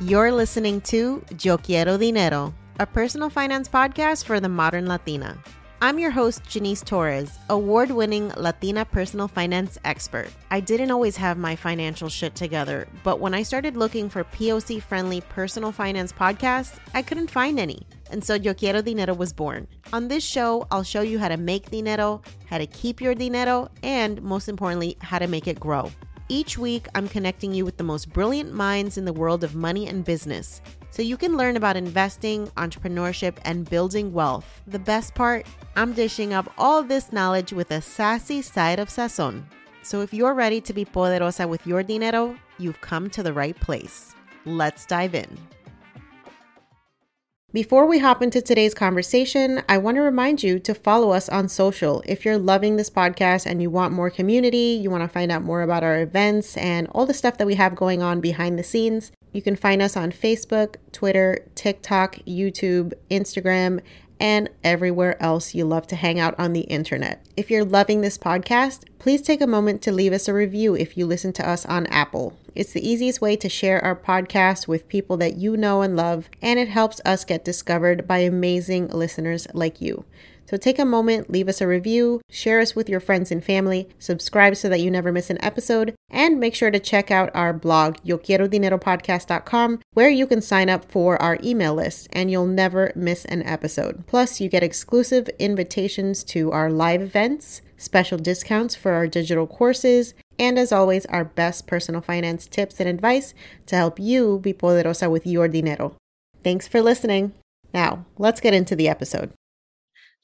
You're listening to Yo Quiero Dinero, a personal finance podcast for the modern Latina. I'm your host, Janice Torres, award winning Latina personal finance expert. I didn't always have my financial shit together, but when I started looking for POC friendly personal finance podcasts, I couldn't find any. And so Yo Quiero Dinero was born. On this show, I'll show you how to make dinero, how to keep your dinero, and most importantly, how to make it grow. Each week, I'm connecting you with the most brilliant minds in the world of money and business so you can learn about investing, entrepreneurship, and building wealth. The best part, I'm dishing up all this knowledge with a sassy side of sazon. So if you're ready to be poderosa with your dinero, you've come to the right place. Let's dive in. Before we hop into today's conversation, I want to remind you to follow us on social. If you're loving this podcast and you want more community, you want to find out more about our events and all the stuff that we have going on behind the scenes, you can find us on Facebook, Twitter, TikTok, YouTube, Instagram, and everywhere else you love to hang out on the internet. If you're loving this podcast, please take a moment to leave us a review if you listen to us on Apple. It's the easiest way to share our podcast with people that you know and love, and it helps us get discovered by amazing listeners like you. So take a moment, leave us a review, share us with your friends and family, subscribe so that you never miss an episode, and make sure to check out our blog, yoquierodineropodcast.com, where you can sign up for our email list and you'll never miss an episode. Plus, you get exclusive invitations to our live events, special discounts for our digital courses, and as always, our best personal finance tips and advice to help you be poderosa with your dinero. Thanks for listening. Now, let's get into the episode.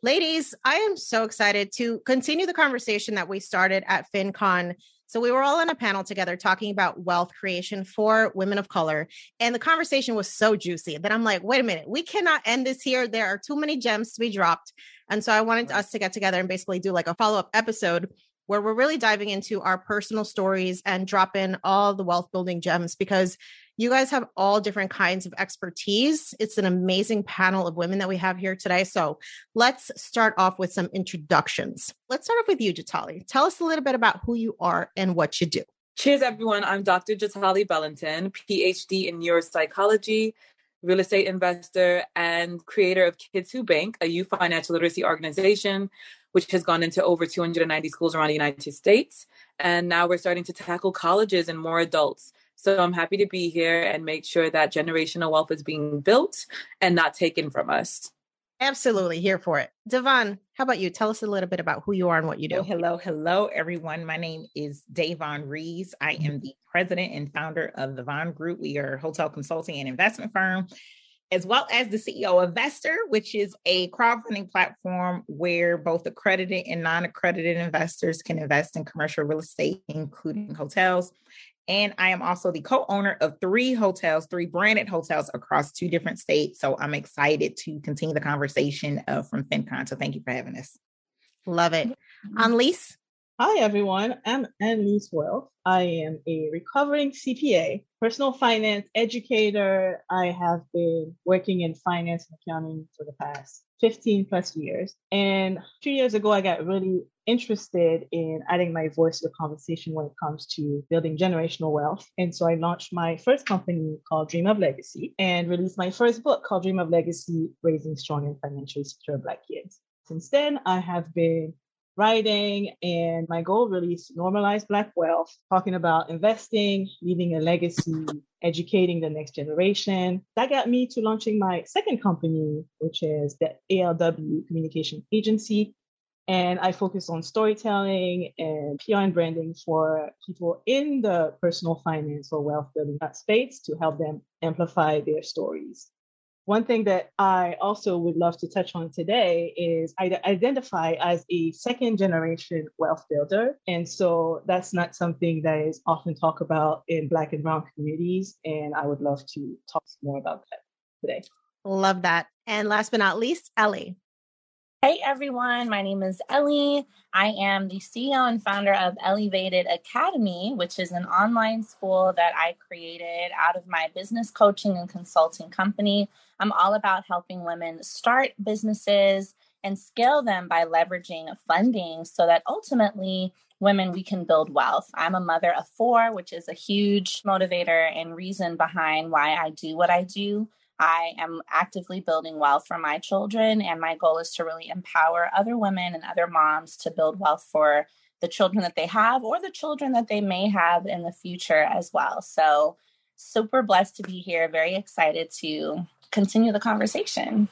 Ladies, I am so excited to continue the conversation that we started at FinCon. So, we were all on a panel together talking about wealth creation for women of color. And the conversation was so juicy that I'm like, wait a minute, we cannot end this here. There are too many gems to be dropped. And so, I wanted us to get together and basically do like a follow up episode where we're really diving into our personal stories and drop in all the wealth building gems because you guys have all different kinds of expertise. It's an amazing panel of women that we have here today. So let's start off with some introductions. Let's start off with you, Jatali. Tell us a little bit about who you are and what you do. Cheers, everyone. I'm Dr. Jatali Bellanton, PhD in neuropsychology, real estate investor, and creator of Kids Who Bank, a youth financial literacy organization, which has gone into over 290 schools around the United States. And now we're starting to tackle colleges and more adults so I'm happy to be here and make sure that generational wealth is being built and not taken from us. Absolutely. Here for it. Davonne, how about you? Tell us a little bit about who you are and what you do. Oh, hello, hello, everyone. My name is Davonne Reaves. I am the president and founder of the Vonne Group. We are a hotel consulting and investment firm, as well as the CEO of Vesterr, which is a crowdfunding platform where both accredited and non accredited investors can invest in commercial real estate, including hotels. And I am also the co owner of three hotels, three branded hotels across two different states. So I'm excited to continue the conversation uh, from FinCon. So thank you for having us. Love it. Anne-Lyse? Hi, everyone. I'm Anne-Lyse Wealth. I am a recovering CPA, personal finance educator. I have been working in finance and accounting for the past 15 plus years. And two years ago, I got really interested in adding my voice to the conversation when it comes to building generational wealth. And so I launched my first company called Dream of Legacy and released my first book called Dream of Legacy Raising Strong and Financially Secure Black Kids. Since then, I have been writing, and my goal really is to normalize Black wealth, talking about investing, leaving a legacy, educating the next generation. That got me to launching my second company, which is the ALW Communication Agency. And I focus on storytelling and PR and branding for people in the personal finance or wealth building space to help them amplify their stories. One thing that I also would love to touch on today is I identify as a second generation wealth builder. And so that's not something that is often talked about in Black and Brown communities. And I would love to talk more about that today. Love that. And last but not least, Ellie. Hey everyone, my name is Ellie. I am the CEO and founder of Ellievated Academy, which is an online school that I created out of my business coaching and consulting company. I'm all about helping women start businesses and scale them by leveraging funding so that ultimately women we can build wealth. I'm a mother of four, which is a huge motivator and reason behind why I do what I do. I am actively building wealth for my children, and my goal is to really empower other women and other moms to build wealth for the children that they have or the children that they may have in the future as well. So, super blessed to be here. Very excited to continue the conversation.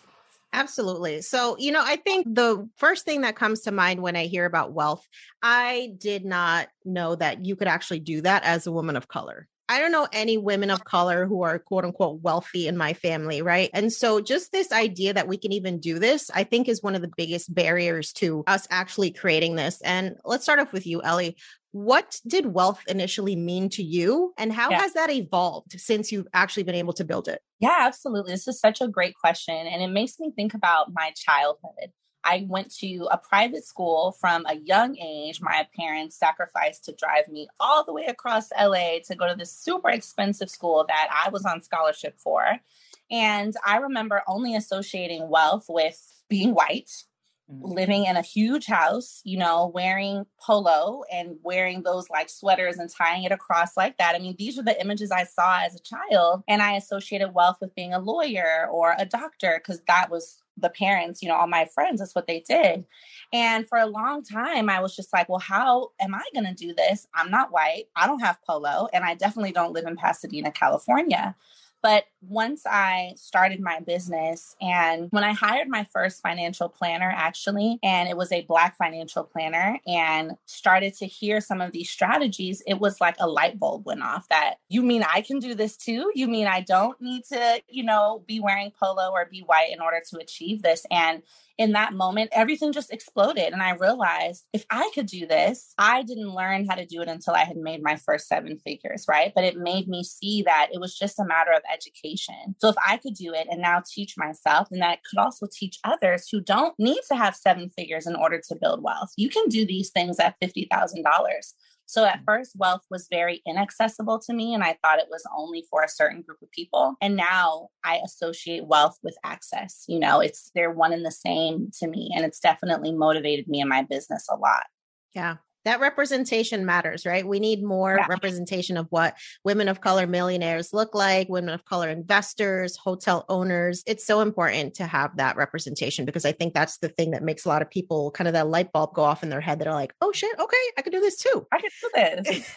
Absolutely. So, you know, I think the first thing that comes to mind when I hear about wealth, I did not know that you could actually do that as a woman of color. I don't know any women of color who are quote unquote wealthy in my family, right? And so just this idea that we can even do this, I think is one of the biggest barriers to us actually creating this. And let's start off with you, Ellie. What did wealth initially mean to you and how yeah. has that evolved since you've actually been able to build it? Yeah, absolutely. This is such a great question and it makes me think about my childhood. I went to a private school from a young age. My parents sacrificed to drive me all the way across LA to go to this super expensive school that I was on scholarship for. And I remember only associating wealth with being white, mm-hmm. living in a huge house, you know, wearing polo and wearing those like sweaters and tying it across like that. I mean, these are the images I saw as a child. And I associated wealth with being a lawyer or a doctor because that was the parents, you know, all my friends, that's what they did. And for a long time, I was just like, well, how am I going to do this? I'm not white. I don't have polo. And I definitely don't live in Pasadena, California. But once I started my business and when I hired my first financial planner, actually, and it was a Black financial planner, and started to hear some of these strategies, it was like a light bulb went off that you mean I can do this too? You mean I don't need to, you know, be wearing polo or be white in order to achieve this? And in that moment, everything just exploded. And I realized if I could do this, I didn't learn how to do it until I had made my first seven figures, right? But it made me see that it was just a matter of education. So if I could do it and now teach myself, then that could also teach others who don't need to have seven figures in order to build wealth. You can do these things at $50,000. So at first, wealth was very inaccessible to me, and I thought it was only for a certain group of people. And now I associate wealth with access. You know, it's they're one and the same to me, and it's definitely motivated me in my business a lot. Yeah that representation matters, right? We need more yeah. representation of what women of color millionaires look like, women of color investors, hotel owners. It's so important to have that representation because I think that's the thing that makes a lot of people kind of that light bulb go off in their head that are like, oh shit, okay, I can do this too. I can do this.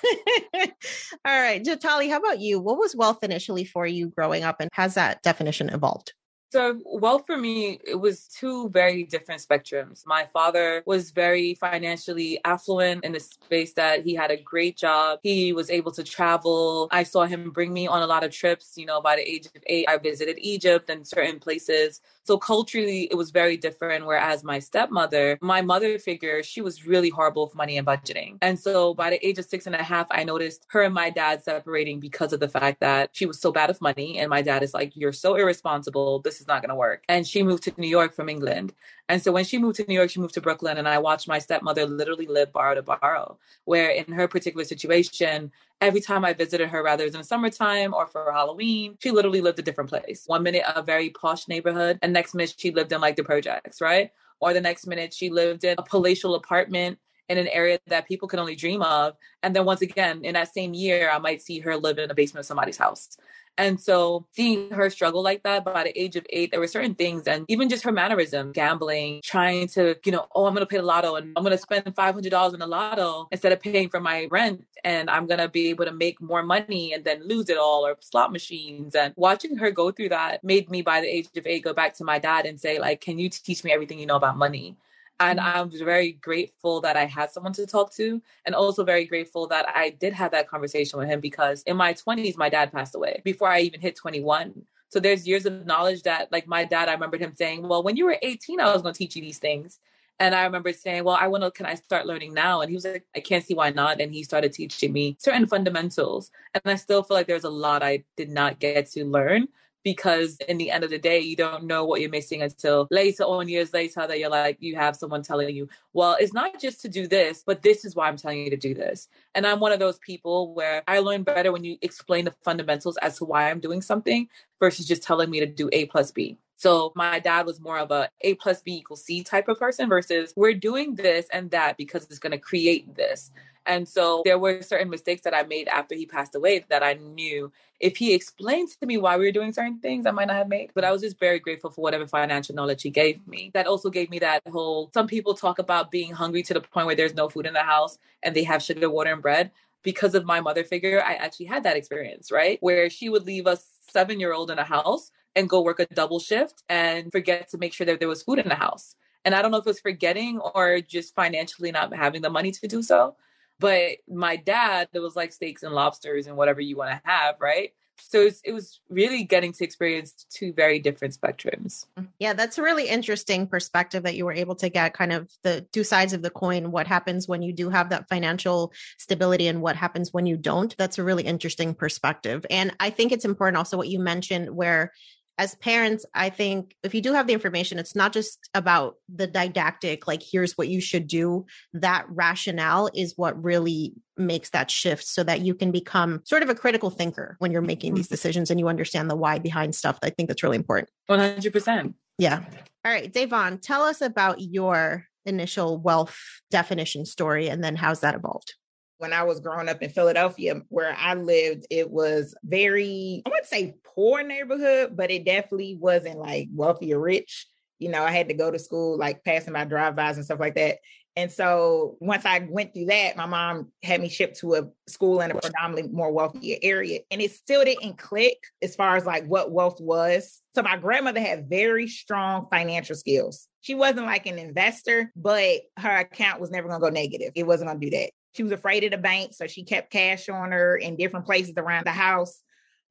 All right. Jatali, how about you? What was wealth initially for you growing up and has that definition evolved? So, wealth for me, it was two very different spectrums. My father was very financially affluent in the space that he had a great job. He was able to travel. I saw him bring me on a lot of trips. You know, by the age of eight, I visited Egypt and certain places. So, culturally, it was very different. Whereas my stepmother, my mother figure, she was really horrible with money and budgeting. And so, by the age of six and a half, I noticed her and my dad separating because of the fact that she was so bad with money. And my dad is like, You're so irresponsible. This is not going to work. And she moved to New York from England. And so when she moved to New York, she moved to Brooklyn, and I watched my stepmother literally live borrow to borrow, where in her particular situation, every time I visited her, rather in the summertime or for Halloween, she literally lived a different place. One minute, a very posh neighborhood, and next minute, she lived in like the projects, right? Or the next minute, she lived in a palatial apartment in an area that people can only dream of. And then once again, in that same year, I might see her live in a basement of somebody's house. And so seeing her struggle like that by the age of eight, there were certain things and even just her mannerism, gambling, trying to, you know, oh, I'm going to play the lotto and I'm going to spend $500 in the lotto instead of paying for my rent. And I'm going to be able to make more money and then lose it all or slot machines. And watching her go through that made me by the age of eight go back to my dad and say, like, can you teach me everything you know about money? And mm-hmm. I'm very grateful that I had someone to talk to, and also very grateful that I did have that conversation with him because in my 20s, my dad passed away before I even hit 21. So there's years of knowledge that, like my dad, I remembered him saying, Well, when you were 18, I was going to teach you these things. And I remember saying, Well, I want to, can I start learning now? And he was like, I can't see why not. And he started teaching me certain fundamentals. And I still feel like there's a lot I did not get to learn because in the end of the day you don't know what you're missing until later on years later that you're like you have someone telling you well it's not just to do this but this is why i'm telling you to do this and i'm one of those people where i learn better when you explain the fundamentals as to why i'm doing something versus just telling me to do a plus b so my dad was more of a A plus B equals C type of person versus we're doing this and that because it's going to create this. And so there were certain mistakes that I made after he passed away that I knew if he explained to me why we were doing certain things, I might not have made. But I was just very grateful for whatever financial knowledge he gave me. That also gave me that whole some people talk about being hungry to the point where there's no food in the house and they have sugar, water, and bread. Because of my mother figure, I actually had that experience, right? Where she would leave a seven year old in a house and go work a double shift and forget to make sure that there was food in the house. And I don't know if it was forgetting or just financially not having the money to do so. But my dad, it was like steaks and lobsters and whatever you want to have, right? So it was, it was really getting to experience two very different spectrums. Mm, yeah, that's a really interesting perspective that you were able to get kind of the two sides of the coin. What happens when you do have that financial stability and what happens when you don't? That's a really interesting perspective. And I think it's important also what you mentioned, where as parents, I think if you do have the information, it's not just about the didactic, like, here's what you should do. That rationale is what really makes that shift so that you can become sort of a critical thinker when you're making these mm-hmm. decisions and you understand the why behind stuff. I think that's really important. 100%. Yeah. All right, Davonne, tell us about your initial wealth definition story and then how's that evolved? When I was growing up in Philadelphia, where I lived, it was very, I wouldn't say poor neighborhood, but it definitely wasn't like wealthy or rich. You know, I had to go to school, like passing my drive-bys and stuff like that. And so once I went through that, my mom had me shipped to a school in a predominantly more wealthy area. And it still didn't click as far as like what wealth was. So my grandmother had very strong financial skills. She wasn't like an investor, but her account was never going to go negative. It wasn't going to do that. She was afraid of the bank, so she kept cash on her in different places around the house.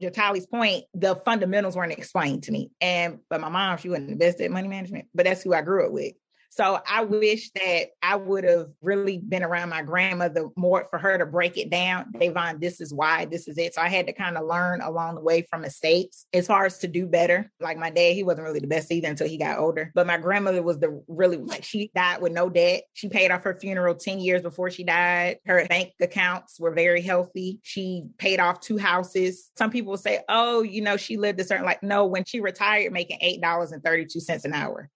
Jatali's point, the fundamentals weren't explained to me. And but my mom, she wasn't invested in money management, but that's who I grew up with. So I wish that I would have really been around my grandmother more for her to break it down. Davonne, this is why, this is it. So I had to kind of learn along the way from mistakes as far as to do better. Like my dad, he wasn't really the best either until he got older. But my grandmother was the really like she died with no debt. She paid off her funeral 10 years before she died. Her bank accounts were very healthy. She paid off two houses. Some people say, oh, you know, she lived a certain like, no, when she retired making $8.32 an hour.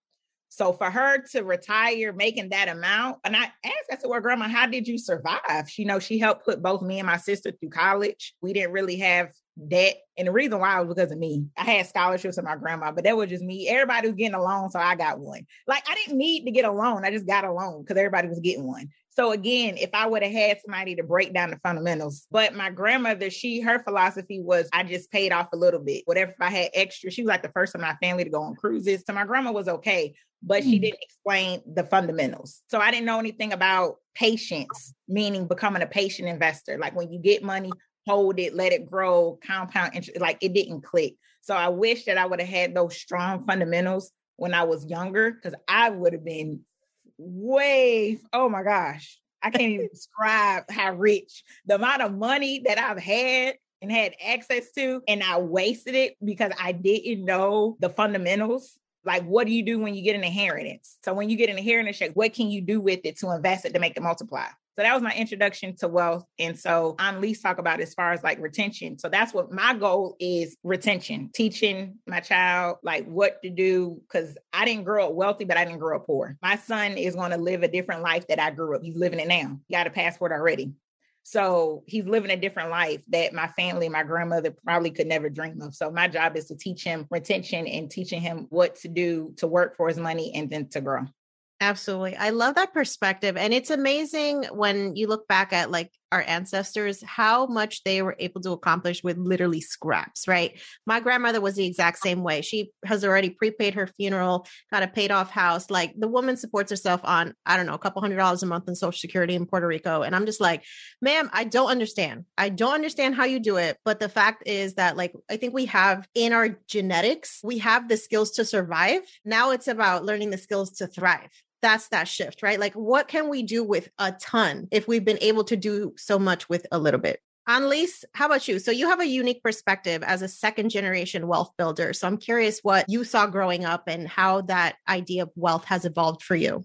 So for her to retire making that amount, and I asked, I said, Well, grandma, how did you survive? You know she helped put both me and my sister through college. We didn't really have debt. And the reason why was because of me. I had scholarships with my grandma, but that was just me. Everybody was getting a loan, so I got one. Like I didn't need to get a loan. I just got a loan because everybody was getting one. So again, if I would have had somebody to break down the fundamentals, but my grandmother, she her philosophy was I just paid off a little bit. Whatever if I had extra, she was like the first of my family to go on cruises. So my grandma was okay, but mm. she didn't explain the fundamentals. So I didn't know anything about patience, meaning becoming a patient investor. Like when you get money, hold it, let it grow, compound interest. Like it didn't click. So I wish that I would have had those strong fundamentals when I was younger, because I would have been way, oh my gosh, I can't even describe how rich the amount of money that I've had and had access to, and I wasted it because I didn't know the fundamentals. Like, what do you do when you get an inheritance? So, when you get an inheritance check, what can you do with it to invest it to make it multiply? So that was my introduction to wealth. And so I'm least talk about as far as like retention. So that's what my goal is retention, teaching my child like what to do. Cause I didn't grow up wealthy, but I didn't grow up poor. My son is going to live a different life that I grew up. He's living it now. He got a passport already. So he's living a different life that my family, my grandmother probably could never dream of. So my job is to teach him retention and teaching him what to do to work for his money and then to grow. Absolutely. I love that perspective. And it's amazing when you look back at like our ancestors, how much they were able to accomplish with literally scraps, right? My grandmother was the exact same way. She has already prepaid her funeral, got a paid off house. Like the woman supports herself on, I don't know, a couple hundred dollars a month in Social Security in Puerto Rico. And I'm just like, ma'am, I don't understand. I don't understand how you do it. But the fact is that, like, I think we have in our genetics, we have the skills to survive. Now it's about learning the skills to thrive that's that shift, right? Like, what can we do with a ton if we've been able to do so much with a little bit? Anne-Lyse, how about you? So you have a unique perspective as a second generation wealth builder. So I'm curious what you saw growing up and how that idea of wealth has evolved for you.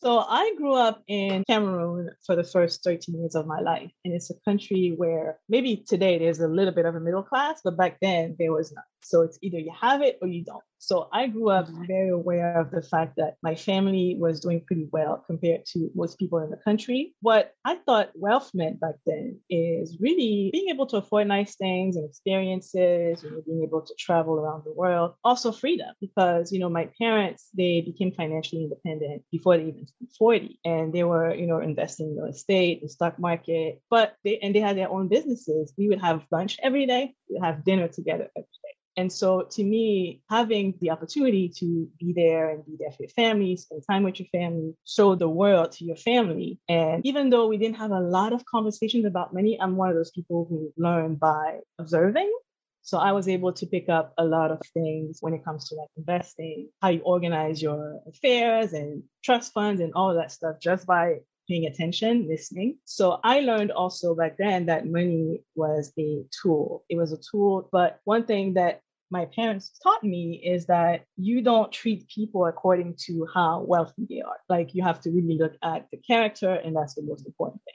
So I grew up in Cameroon for the first 13 years of my life. And it's a country where maybe today there's a little bit of a middle class, but back then there was none. So it's either you have it or you don't. So I grew up mm-hmm. very aware of the fact that my family was doing pretty well compared to most people in the country. What I thought wealth meant back then is really being able to afford nice things and experiences, you know, being able to travel around the world. Also freedom, because, you know, my parents, they became financially independent before they even turned 40. And they were, you know, investing in real estate, the stock market, but they and they had their own businesses. We would have lunch every day, we would have dinner together every day. And so to me, having the opportunity to be there and be there for your family, spend time with your family, show the world to your family. And even though we didn't have a lot of conversations about money, I'm one of those people who learn by observing. So I was able to pick up a lot of things when it comes to like investing, how you organize your affairs and trust funds and all that stuff just by paying attention, listening. So I learned also back then that money was a tool. It was a tool. But one thing that my parents taught me is that you don't treat people according to how wealthy they are. Like you have to really look at the character, and that's the most important thing.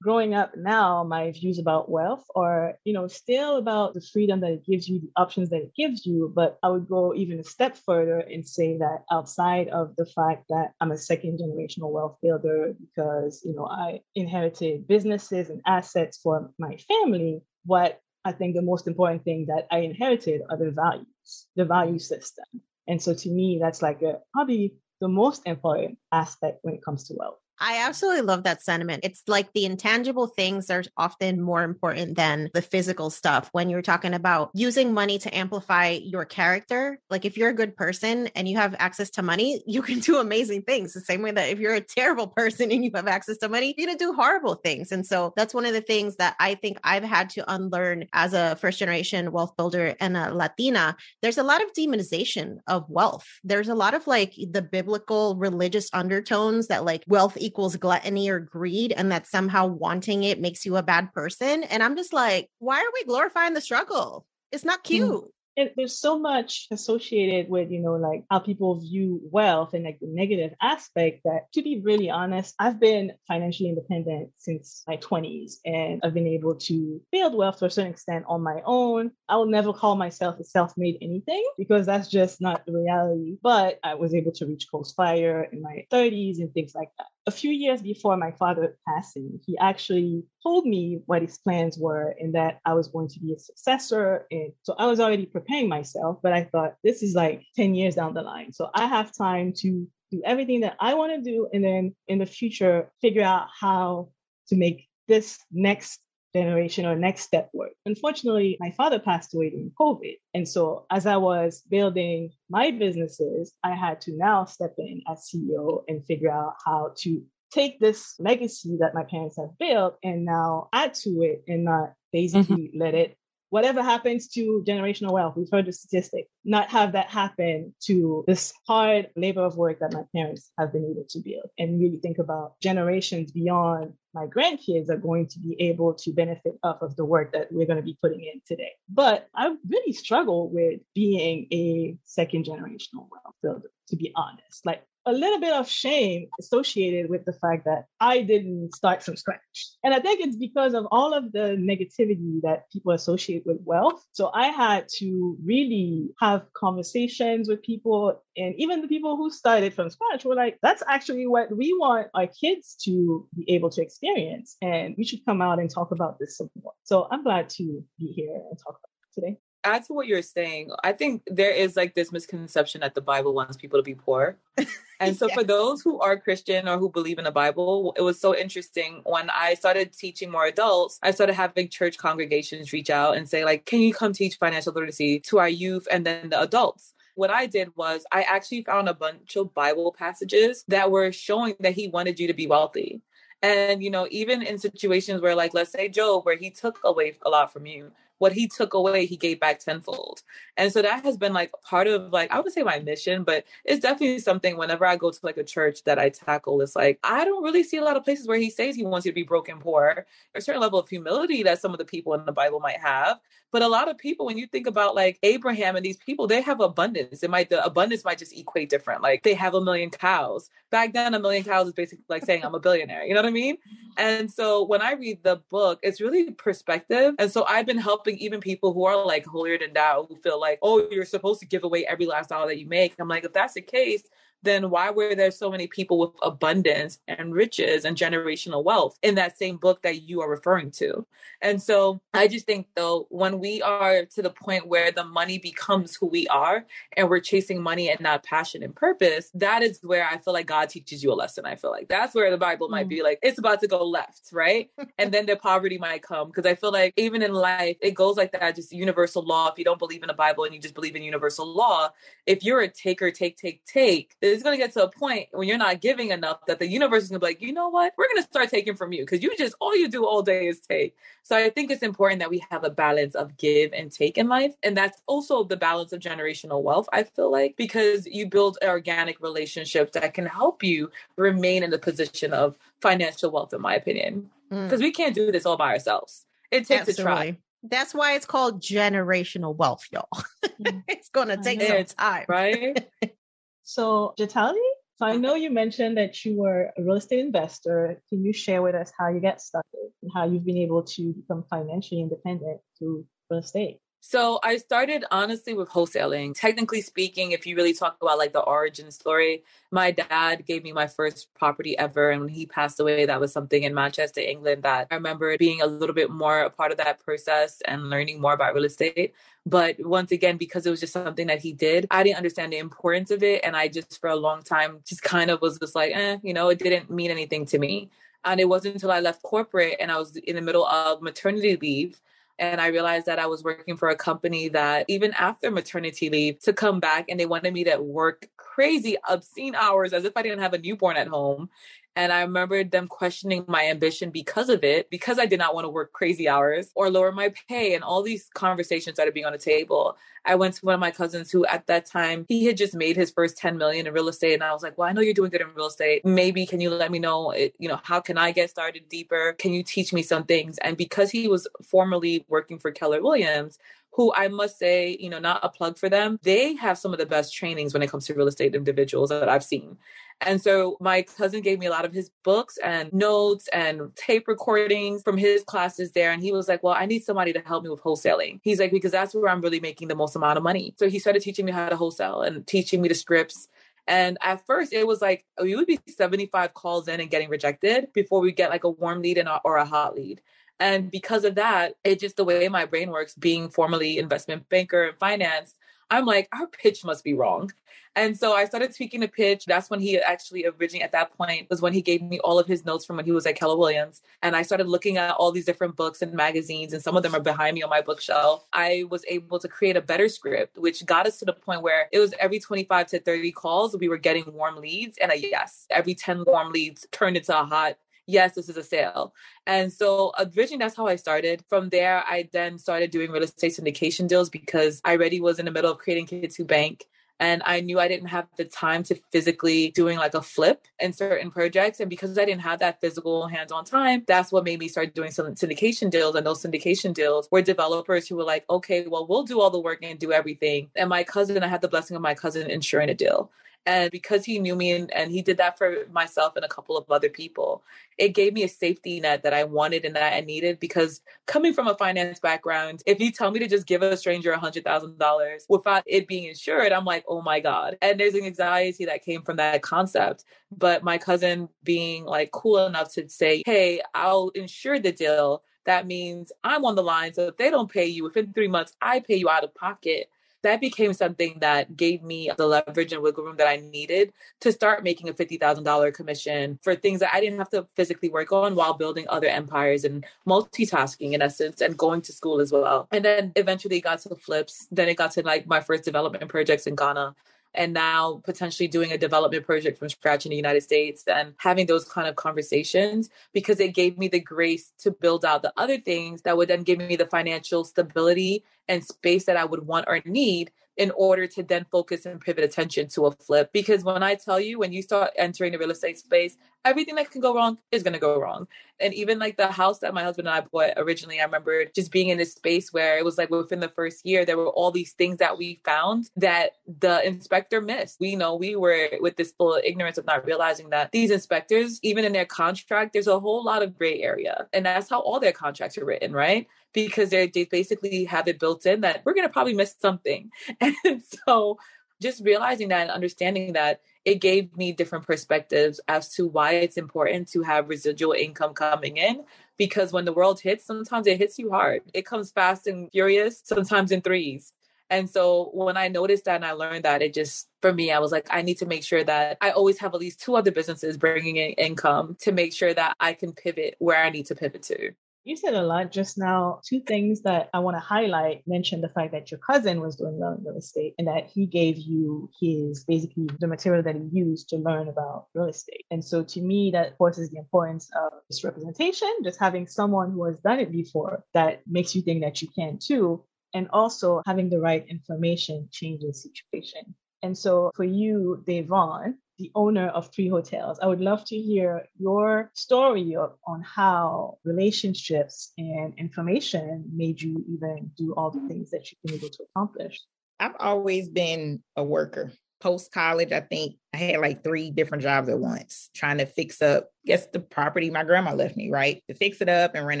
Growing up now, my views about wealth are, you know, still about the freedom that it gives you, the options that it gives you. But I would go even a step further and say that outside of the fact that I'm a second generational wealth builder because, you know, I inherited businesses and assets for my family, what I think the most important thing that I inherited are the values, the value system. And so to me, that's like a, probably the most important aspect when it comes to wealth. I absolutely love that sentiment. It's like the intangible things are often more important than the physical stuff. When you're talking about using money to amplify your character, like if you're a good person and you have access to money, you can do amazing things. The same way that if you're a terrible person and you have access to money, you're going to do horrible things. And so that's one of the things that I think I've had to unlearn as a first generation wealth builder and a Latina. There's a lot of demonization of wealth. There's a lot of like the biblical religious undertones that like wealth equals equals gluttony or greed and that somehow wanting it makes you a bad person. And I'm just like, why are we glorifying the struggle? It's not mm. cute. Mm. And there's so much associated with, you know, like how people view wealth and like the negative aspect that, to be really honest, I've been financially independent since my 20s and I've been able to build wealth to a certain extent on my own. I will never call myself a self made anything because that's just not the reality. But I was able to reach Coast Fire in my 30s and things like that. A few years before my father passing, he actually told me what his plans were and that I was going to be a successor. And so I was already preparing myself, but I thought this is like 10 years down the line. So I have time to do everything that I want to do. And then in the future, figure out how to make this next generation or next step work. Unfortunately, my father passed away during COVID. And so as I was building my businesses, I had to now step in as CEO and figure out how to take this legacy that my parents have built and now add to it and not basically mm-hmm. let it whatever happens to generational wealth, we've heard the statistic, not have that happen to this hard labor of work that my parents have been able to build and really think about generations beyond my grandkids are going to be able to benefit off of the work that we're going to be putting in today. But I really struggle with being a second generational wealth builder, to be honest. Like a little bit of shame associated with the fact that I didn't start from scratch. And I think it's because of all of the negativity that people associate with wealth. So I had to really have conversations with people and even the people who started from scratch were like, that's actually what we want our kids to be able to experience. And we should come out and talk about this some more. So I'm glad to be here and talk about it today add to what you're saying, I think there is like this misconception that the Bible wants people to be poor. And so, yes. for those who are Christian or who believe in the Bible, it was so interesting when I started teaching more adults. I started having church congregations reach out and say, like, can you come teach financial literacy to our youth and then the adults? What I did was I actually found a bunch of Bible passages that were showing that he wanted you to be wealthy. And, you know, even in situations where, like, let's say Job, where he took away a lot from you, what he took away, he gave back tenfold. And so that has been like part of like, I would say my mission, but it's definitely something whenever I go to like a church that I tackle, it's like, I don't really see a lot of places where he says he wants you to be broken poor. A certain level of humility that some of the people in the Bible might have. But a lot of people, when you think about like Abraham and these people, they have abundance. It might, the abundance might just equate different. Like they have a million cows. Back then, a million cows is basically like saying I'm a billionaire. You know what I mean? And so when I read the book, it's really perspective. And so I've been helping even people who are like holier than thou, who feel like, oh, you're supposed to give away every last dollar that you make. I'm like, if that's the case, then why were there so many people with abundance and riches and generational wealth in that same book that you are referring to? And so I just think, though, when we are to the point where the money becomes who we are and we're chasing money and not passion and purpose, that is where I feel like God teaches you a lesson. I feel like that's where the Bible might be mm. like, it's about to go left, right? and then the poverty might come. Because I feel like even in life, it goes like that, just universal law. If you don't believe in the Bible and you just believe in universal law, if you're a taker, take, take, take, it's going to get to a point when you're not giving enough that the universe is going to be like, you know what? We're going to start taking from you because you just, all you do all day is take. So I think it's important that we have a balance of give and take in life. And that's also the balance of generational wealth, I feel like, because you build organic relationships that can help you remain in the position of financial wealth, in my opinion. Because mm. we can't do this all by ourselves. It takes Absolutely. a try. That's why it's called generational wealth, y'all. Mm. it's going to take some time. Right? So, Jatali, so I know you mentioned that you were a real estate investor. Can you share with us how you got started and how you've been able to become financially independent through real estate? So I started honestly with wholesaling. Technically speaking, if you really talk about like the origin story, my dad gave me my first property ever. And when he passed away, that was something in Manchester, England that I remember being a little bit more a part of that process and learning more about real estate. But once again, because it was just something that he did, I didn't understand the importance of it. And I just, for a long time, just kind of was just like, eh, you know, it didn't mean anything to me. And it wasn't until I left corporate and I was in the middle of maternity leave and I realized that I was working for a company that even after maternity leave to come back and they wanted me to work crazy obscene hours as if I didn't have a newborn at home and I remember them questioning my ambition because of it, because I did not want to work crazy hours or lower my pay. And all these conversations started being on the table. I went to one of my cousins who at that time he had just made his first 10 million in real estate. And I was like, well, I know you're doing good in real estate. Maybe can you let me know, it, you know, how can I get started deeper? Can you teach me some things? And because he was formerly working for Keller Williams, who I must say, you know, not a plug for them, they have some of the best trainings when it comes to real estate individuals that I've seen. And so my cousin gave me a lot of his books and notes and tape recordings from his classes there. And he was like, Well, I need somebody to help me with wholesaling. He's like, Because that's where I'm really making the most amount of money. So he started teaching me how to wholesale and teaching me the scripts And at first, it was like oh, we would be 75 calls in and getting rejected before we get like a warm lead and or a hot lead. And because of that, it just the way my brain works, being formerly investment banker and finance, I'm like, our pitch must be wrong. And so I started tweaking the pitch. That's when he actually originally at that point was when he gave me all of his notes from when he was at Keller Williams. And I started looking at all these different books and magazines, and some of them are behind me on my bookshelf. I was able to create a better script, which got us to the point where it was every 25 to 30 calls, we were getting warm leads and a yes. Every 10 warm leads turned into a hot yes, this is a sale. And so originally that's how I started. From there, I then started doing real estate syndication deals because I already was in the middle of creating Kids Who Bank. And I knew I didn't have the time to physically doing like a flip in certain projects. And because I didn't have that physical hands on time, that's what made me start doing some syndication deals. And those syndication deals were developers who were like, okay, well, we'll do all the work and do everything. And my cousin, I had the blessing of my cousin insuring a deal. And because he knew me and, and he did that for myself and a couple of other people, it gave me a safety net that I wanted and that I needed. Because coming from a finance background, if you tell me to just give a stranger a $100,000 without it being insured, I'm like, oh my God. And there's an anxiety that came from that concept. But my cousin being like cool enough to say, hey, I'll insure the deal that means I'm on the line. So if they don't pay you within three months, I pay you out of pocket that became something that gave me the leverage and wiggle room that I needed to start making a $50,000 commission for things that I didn't have to physically work on while building other empires and multitasking in essence and going to school as well. And then eventually it got to flips. Then it got to like my first development projects in Ghana and now potentially doing a development project from scratch in the United States and having those kind of conversations because it gave me the grace to build out the other things that would then give me the financial stability and space that I would want or need in order to then focus and pivot attention to a flip. Because when I tell you, when you start entering the real estate space, everything that can go wrong is going to go wrong. And even like the house that my husband and I bought originally, I remember just being in this space where it was like within the first year, there were all these things that we found that the inspector missed. We know we were with this full ignorance of not realizing that these inspectors, even in their contract, there's a whole lot of gray area. And that's how all their contracts are written, right? Because they they basically have it built in that we're going to probably miss something. And so just realizing that and understanding that it gave me different perspectives as to why it's important to have residual income coming in because when the world hits sometimes it hits you hard. It comes fast and furious sometimes in threes. And so when i noticed that and i learned that it just for me i was like i need to make sure that i always have at least two other businesses bringing in income to make sure that i can pivot where i need to pivot to you said a lot just now. Two things that I want to highlight mention the fact that your cousin was doing well in real estate and that he gave you his basically the material that he used to learn about real estate. And so to me, that forces the importance of this representation, just having someone who has done it before that makes you think that you can too. And also having the right information changes situation. And so for you, Davonne, the owner of three hotels. I would love to hear your story on how relationships and information made you even do all the things that you've been able to accomplish. I've always been a worker post college, I think I had like three different jobs at once, trying to fix up, guess the property my grandma left me, right? To fix it up and rent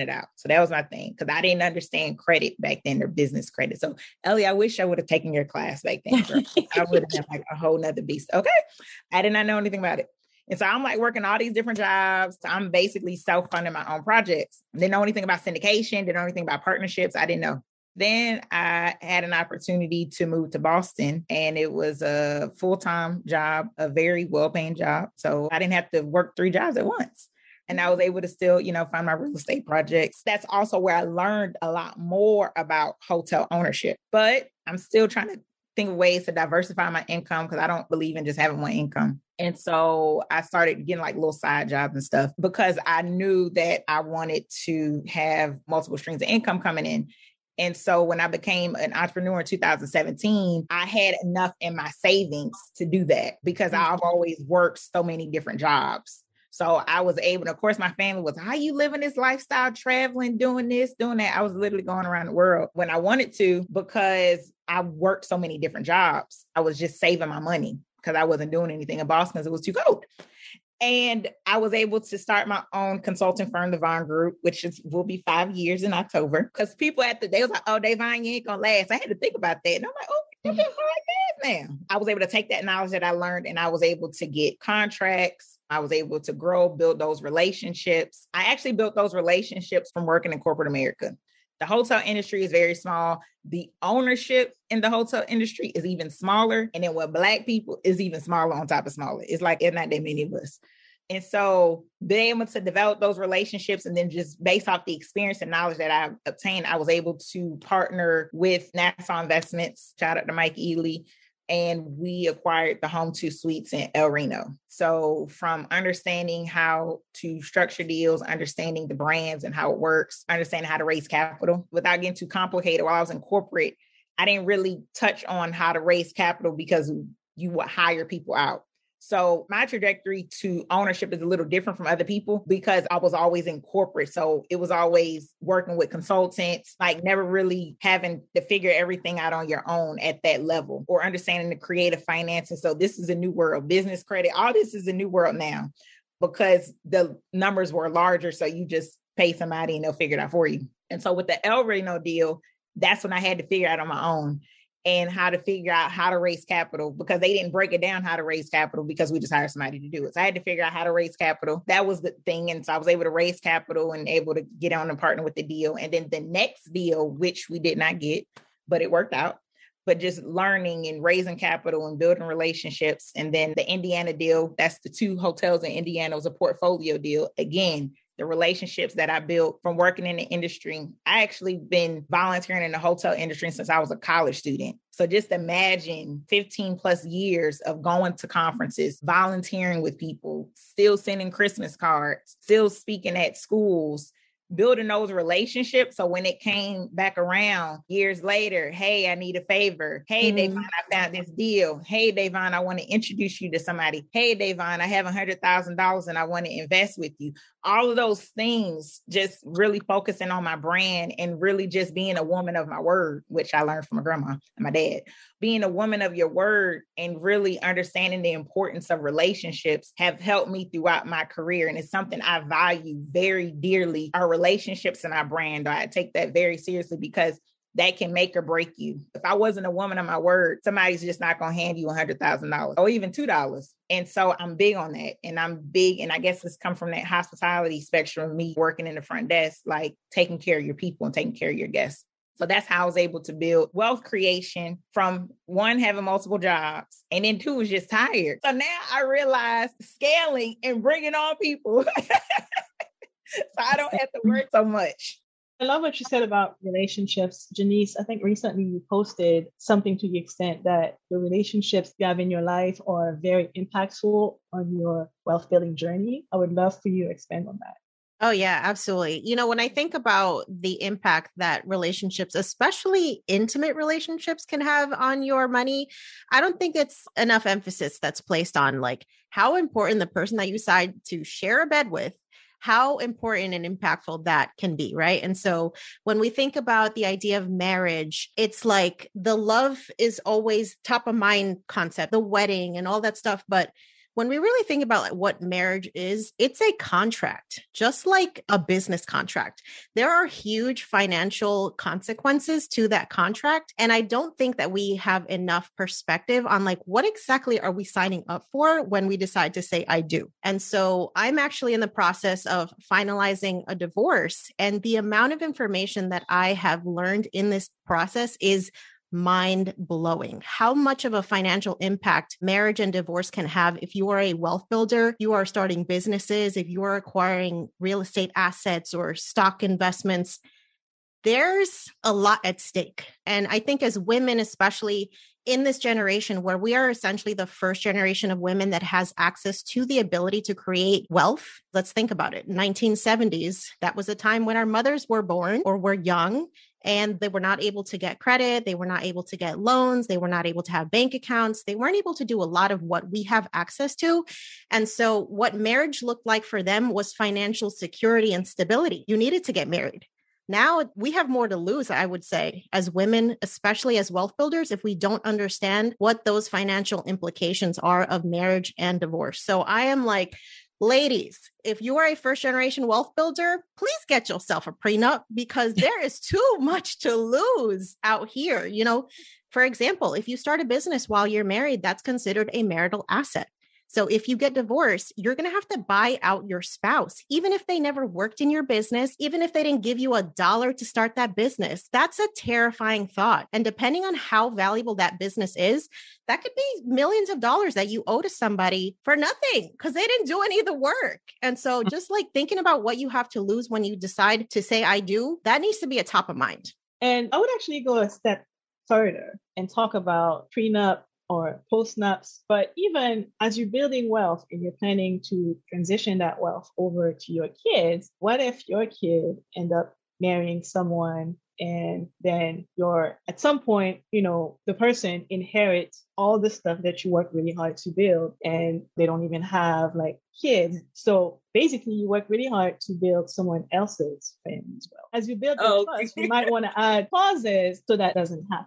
it out. So that was my thing because I didn't understand credit back then or business credit. So Ellie, I wish I would have taken your class back then. I would have been like a whole nother beast. Okay. I did not know anything about it. And so I'm like working all these different jobs. I'm basically self-funding my own projects. Didn't know anything about syndication, didn't know anything about partnerships. I didn't know. Then I had an opportunity to move to Boston, and it was a full time job, a very well paying job. So I didn't have to work three jobs at once. And I was mm-hmm. able to still, you know, find my real estate projects. That's also where I learned a lot more about hotel ownership. But I'm still trying to think of ways to diversify my income because I don't believe in just having one income. And so I started getting like little side jobs and stuff because I knew that I wanted to have multiple streams of income coming in. And so when I became an entrepreneur in 2017, I had enough in my savings to do that because I've mm-hmm. always worked so many different jobs. So I was able, of course, my family was, how you living this lifestyle, traveling, doing this, doing that. I was literally going around the world when I wanted to because I worked so many different jobs. I was just saving my money because I wasn't doing anything in Boston because it was too cold. And I was able to start my own consulting firm, the Vonne Group, which is will be five years in October. Because people at the they was like, "Oh, Davonne, you ain't gonna last." I had to think about that, and I'm like, "Oh, been five years now. I was able to take that knowledge that I learned and I was able to get contracts. I was able to grow, build those relationships. I actually built those relationships from working in corporate America. The hotel industry is very small. The ownership in the hotel industry is even smaller. And then what black people is even smaller on top of smaller. It's like it's not that many of us. And so being able to develop those relationships and then just based off the experience and knowledge that I obtained, I was able to partner with Nassau Investments. Shout out to Mike Ely. And we acquired the Home2 Suites in El Reno. So, from understanding how to structure deals, understanding the brands and how it works, understanding how to raise capital without getting too complicated. While I was in corporate, I didn't really touch on how to raise capital because you would hire people out. So my trajectory to ownership is a little different from other people because I was always in corporate. So it was always working with consultants, like never really having to figure everything out on your own at that level or understanding the creative finance. And so this is a new world, business credit, all this is a new world now because the numbers were larger. So you just pay somebody and they'll figure it out for you. And so with the El Reno deal, that's when I had to figure out on my own and how to figure out how to raise capital because they didn't break it down how to raise capital because we just hired somebody to do it. So I had to figure out how to raise capital. That was the thing. And so I was able to raise capital and able to get on and partner with the deal. And then the next deal, which we did not get, but it worked out. But just learning and raising capital and building relationships. And then the Indiana deal, that's the two hotels in Indiana, was a portfolio deal. Again, the relationships that I built from working in the industry. I actually been volunteering in the hotel industry since I was a college student. So just imagine 15 plus years of going to conferences, volunteering with people, still sending Christmas cards, still speaking at schools, building those relationships. So when it came back around years later, hey, I need a favor. Hey, mm-hmm. Davonne, I found this deal. Hey, Davonne, I want to introduce you to somebody. Hey, Davonne, I have a hundred thousand dollars and I want to invest with you. All of those things, just really focusing on my brand and really just being a woman of my word, which I learned from my grandma and my dad. Being a woman of your word and really understanding the importance of relationships have helped me throughout my career. And it's something I value very dearly. Our relationships and our brand. I take that very seriously because that can make or break you. If I wasn't a woman of my word, somebody's just not going to hand you a hundred thousand dollars or even two dollars. And so I'm big on that. And I'm big, and I guess it's come from that hospitality spectrum of me working in the front desk, like taking care of your people and taking care of your guests. So that's how I was able to build wealth creation from one, having multiple jobs, and then two, was just tired. So now I realize scaling and bringing on people so I don't have to work so much. I love what you said about relationships. Jannese, I think recently you posted something to the extent that the relationships you have in your life are very impactful on your wealth building journey. I would love for you to expand on that. Oh, yeah, absolutely. You know, when I think about the impact that relationships, especially intimate relationships, can have on your money, I don't think it's enough emphasis that's placed on like how important the person that you decide to share a bed with how important and impactful that can be, right? And so when we think about the idea of marriage, it's like the love is always top of mind concept, the wedding and all that stuff. But when we really think about like what marriage is, it's a contract, just like a business contract. There are huge financial consequences to that contract. And I don't think that we have enough perspective on like what exactly are we signing up for when we decide to say, I do. And so I'm actually in the process of finalizing a divorce. And the amount of information that I have learned in this process is mind blowing. How much of a financial impact marriage and divorce can have if you are a wealth builder, you are starting businesses, if you are acquiring real estate assets or stock investments. There's a lot at stake. And I think as women, especially in this generation where we are essentially the first generation of women that has access to the ability to create wealth. Let's think about it. 1970s, that was a time when our mothers were born or were young and they were not able to get credit. They were not able to get loans. They were not able to have bank accounts. They weren't able to do a lot of what we have access to. And so, what marriage looked like for them was financial security and stability. You needed to get married. Now we have more to lose, I would say, as women, especially as wealth builders, if we don't understand what those financial implications are of marriage and divorce. So I am like, Ladies, if you are a first generation wealth builder, please get yourself a prenup because there is too much to lose out here. You know, for example, if you start a business while you're married, that's considered a marital asset. So if you get divorced, you're going to have to buy out your spouse, even if they never worked in your business, even if they didn't give you a dollar to start that business. That's a terrifying thought. And depending on how valuable that business is, that could be millions of dollars that you owe to somebody for nothing because they didn't do any of the work. And so mm. just like thinking about what you have to lose when you decide to say, I do, that needs to be a top of mind. And I would actually go a step further and talk about prenup or postnups. But even as you're building wealth and you're planning to transition that wealth over to your kids, what if your kid end up marrying someone and then you're at some point, you know, the person inherits all the stuff that you work really hard to build and they don't even have like kids. So basically you work really hard to build someone else's family as well. As you build oh, trust, you might want to add clauses so that doesn't happen.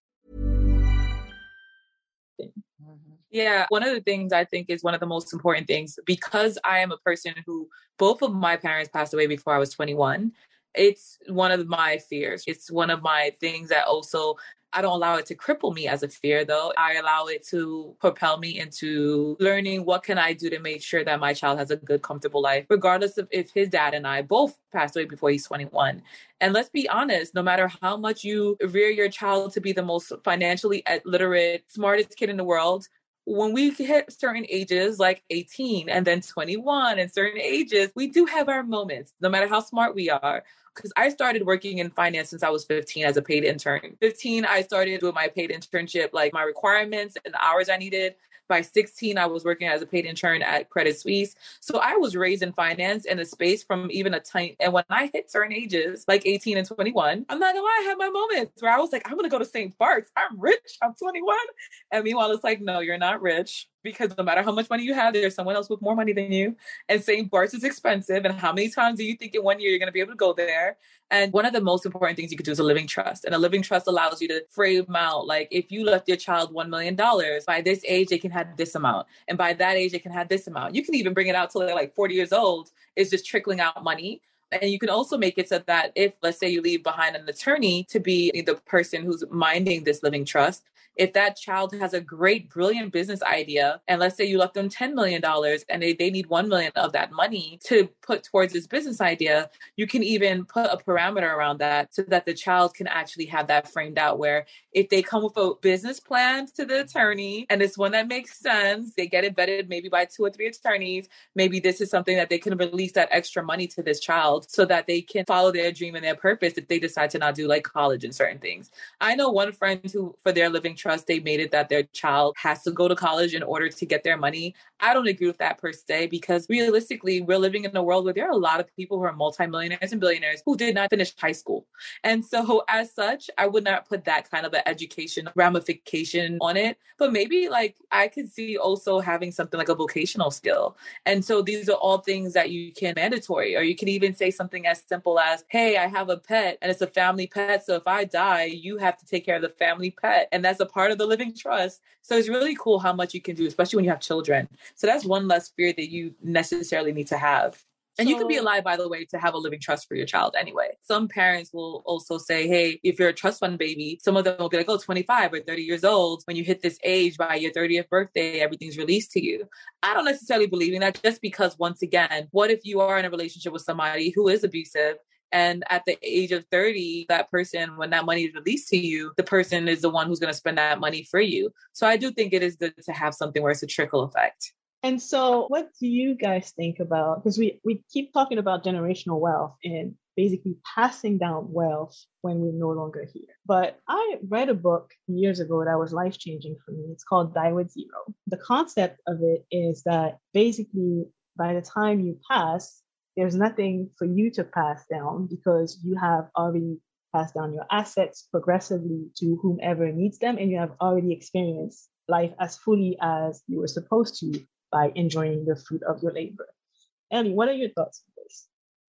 Mm-hmm. Yeah, one of the things I think is one of the most important things because I am a person who both of my parents passed away before I was 21. It's one of my fears. It's one of my things that also I don't allow it to cripple me as a fear though. I allow it to propel me into learning what can I do to make sure that my child has a good comfortable life regardless of if his dad and I both passed away before he's 21. And let's be honest, no matter how much you rear your child to be the most financially literate, smartest kid in the world, when we hit certain ages like 18 and then 21 and certain ages we do have our moments no matter how smart we are. Because i started working in finance since i was 15 as a paid intern. 15 i started doing my paid internship like my requirements and the hours i needed by 16, I was working as a paid intern at Credit Suisse. So I was raised in finance in a space from even a tiny. And when I hit certain ages, like 18 and 21, I'm not gonna lie, I had my moments where I was like, I'm gonna go to St. Bart's. I'm rich. I'm 21. And meanwhile, it's like, no, you're not rich because no matter how much money you have, there's someone else with more money than you. And St. Bart's is expensive. And how many times do you think in one year you're going to be able to go there? And one of the most important things you could do is a living trust. And a living trust allows you to frame out like if you left your child $1 million, by this age, they can have this amount. And by that age, they can have this amount. You can even bring it out till they're like 40 years old. It's just trickling out money. And you can also make it so that if, let's say, you leave behind an attorney to be the person who's minding this living trust, if that child has a great, brilliant business idea, and let's say you left them $10 million and they, they need 1 million of that money to put towards this business idea, you can even put a parameter around that so that the child can actually have that framed out where if they come with a business plan to the attorney and it's one that makes sense, they get it vetted maybe by two or three attorneys, maybe this is something that they can release that extra money to this child so that they can follow their dream and their purpose if they decide to not do like college and certain things. I know one friend who, for their living trust, they made it that their child has to go to college in order to get their money. I don't agree with that per se because realistically, we're living in a world where there are a lot of people who are multimillionaires and billionaires who did not finish high school. And so, as such, I would not put that kind of an education ramification on it. But maybe like I could see also having something like a vocational skill. And so, these are all things that you can mandatory, or you can even say something as simple as, Hey, I have a pet and it's a family pet. So, if I die, you have to take care of the family pet. And that's a part of the living trust. So, it's really cool how much you can do, especially when you have children. So that's one less fear that you necessarily need to have. And so, you can be alive, by the way, to have a living trust for your child anyway. Some parents will also say, hey, if you're a trust fund baby, some of them will be like, oh, 25 or 30 years old. When you hit this age by your 30th birthday, everything's released to you. I don't necessarily believe in that just because, once again, what if you are in a relationship with somebody who is abusive and at the age of 30, that person, when that money is released to you, the person is the one who's going to spend that money for you. So I do think it is good to have something where it's a trickle effect. And so, what do you guys think about? Because we, we keep talking about generational wealth and basically passing down wealth when we're no longer here. But I read a book years ago that was life changing for me. It's called Die with Zero. The concept of it is that basically, by the time you pass, there's nothing for you to pass down because you have already passed down your assets progressively to whomever needs them, and you have already experienced life as fully as you were supposed to by enjoying the fruit of your labor. Ellie, what are your thoughts on this?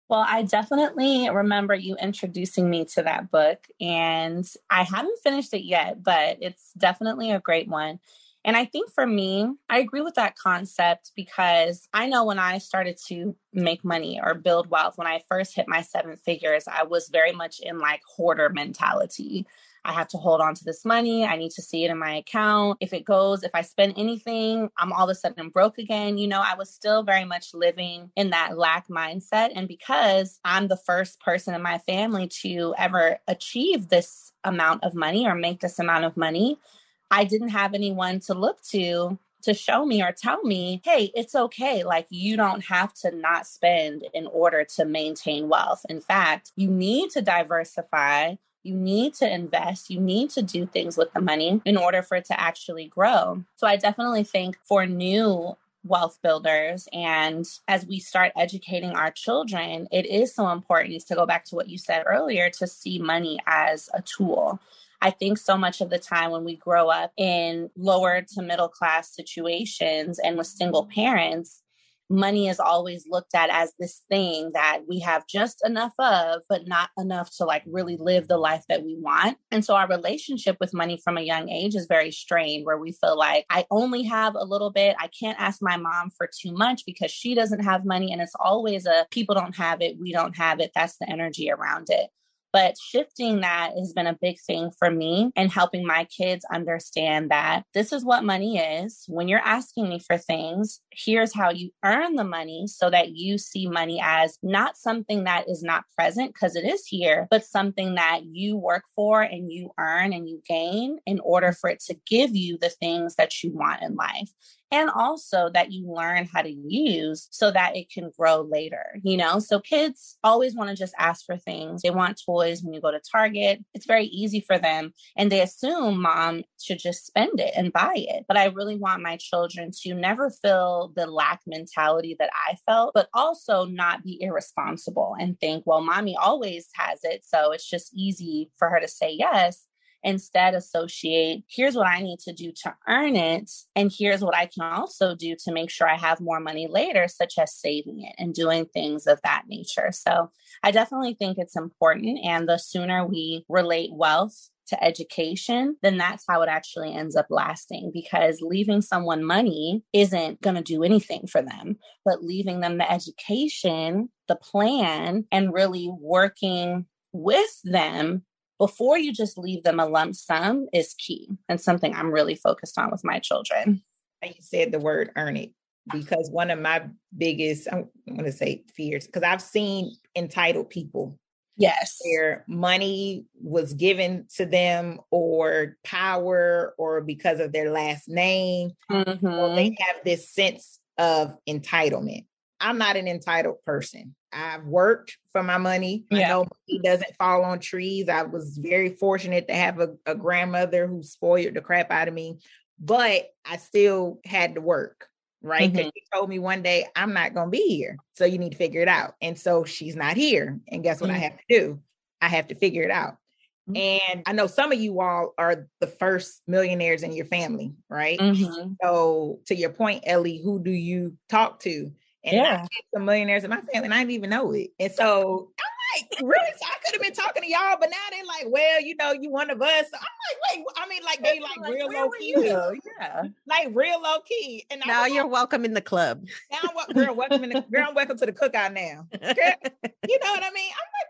Well, I definitely remember you introducing me to that book, and I haven't finished it yet, but it's definitely a great one. And I think for me, I agree with that concept because I know when I started to make money or build wealth, when I first hit my seven figures, I was very much in like hoarder mentality. I have to hold on to this money. I need to see it in my account. If it goes, if I spend anything, I'm all of a sudden broke again. You know, I was still very much living in that lack mindset. And because I'm the first person in my family to ever achieve this amount of money or make this amount of money, I didn't have anyone to look to to show me or tell me, hey, it's okay. Like, you don't have to not spend in order to maintain wealth. In fact, you need to diversify. You need to invest. You need to do things with the money in order for it to actually grow. So, I definitely think for new wealth builders and as we start educating our children it is so important to go back to what you said earlier to see money as a tool I think so much of the time when we grow up in lower to middle class situations and with single parents, money is always looked at as this thing that we have just enough of, but not enough to like really live the life that we want. And so our relationship with money from a young age is very strained, where we feel like I only have a little bit. I can't ask my mom for too much because she doesn't have money. And it's always a people don't have it, we don't have it. That's the energy around it. But shifting that has been a big thing for me and helping my kids understand that this is what money is. When you're asking me for things, here's how you earn the money so that you see money as not something that is not present because it is here, but something that you work for and you earn and you gain in order for it to give you the things that you want in life and also that you learn how to use so that it can grow later, you know? So kids always want to just ask for things. They want toys when you go to Target. It's very easy for them and they assume mom should just spend it and buy it. But I really want my children to never feel the lack mentality that I felt, but also not be irresponsible and think, well, mommy always has it. So it's just easy for her to say yes instead associate here's what I need to do to earn it. And here's what I can also do to make sure I have more money later, such as saving it and doing things of that nature. So I definitely think it's important. And the sooner we relate wealth to education, then that's how it actually ends up lasting because leaving someone money isn't going to do anything for them, but leaving them the education, the plan, and really working with them before you just leave them a lump sum is key and something I'm really focused on with my children. You said the word earn it because one of my biggest, I'm going to say fears, because I've seen entitled people. Yes. Where money was given to them or power or because of their last name. Mm-hmm. Or they have this sense of entitlement. I'm not an entitled person. I've worked for my money. Yeah. I know money doesn't fall on trees. I was very fortunate to have a, a grandmother who spoiled the crap out of me, but I still had to work, right? Because mm-hmm. she told me one day, I'm not going to be here. So you need to figure it out. And so she's not here. And guess what mm-hmm. I have to do? I have to figure it out. Mm-hmm. And I know some of you all are the first millionaires in your family, right? Mm-hmm. So, to your point, Ellie, who do you talk to? And yeah. Some millionaires in my family, and I didn't even know it. And so I'm like, really? So I could have been talking to y'all, but now they're like, well, you know, you one of us. So I'm like, wait, I mean, like they like, like real low key. Yeah. Like real low key. And now you're like, welcome in the club. Now I'm girl, welcome in the girl, welcome to the cookout now. Girl, you know what I mean? I'm like,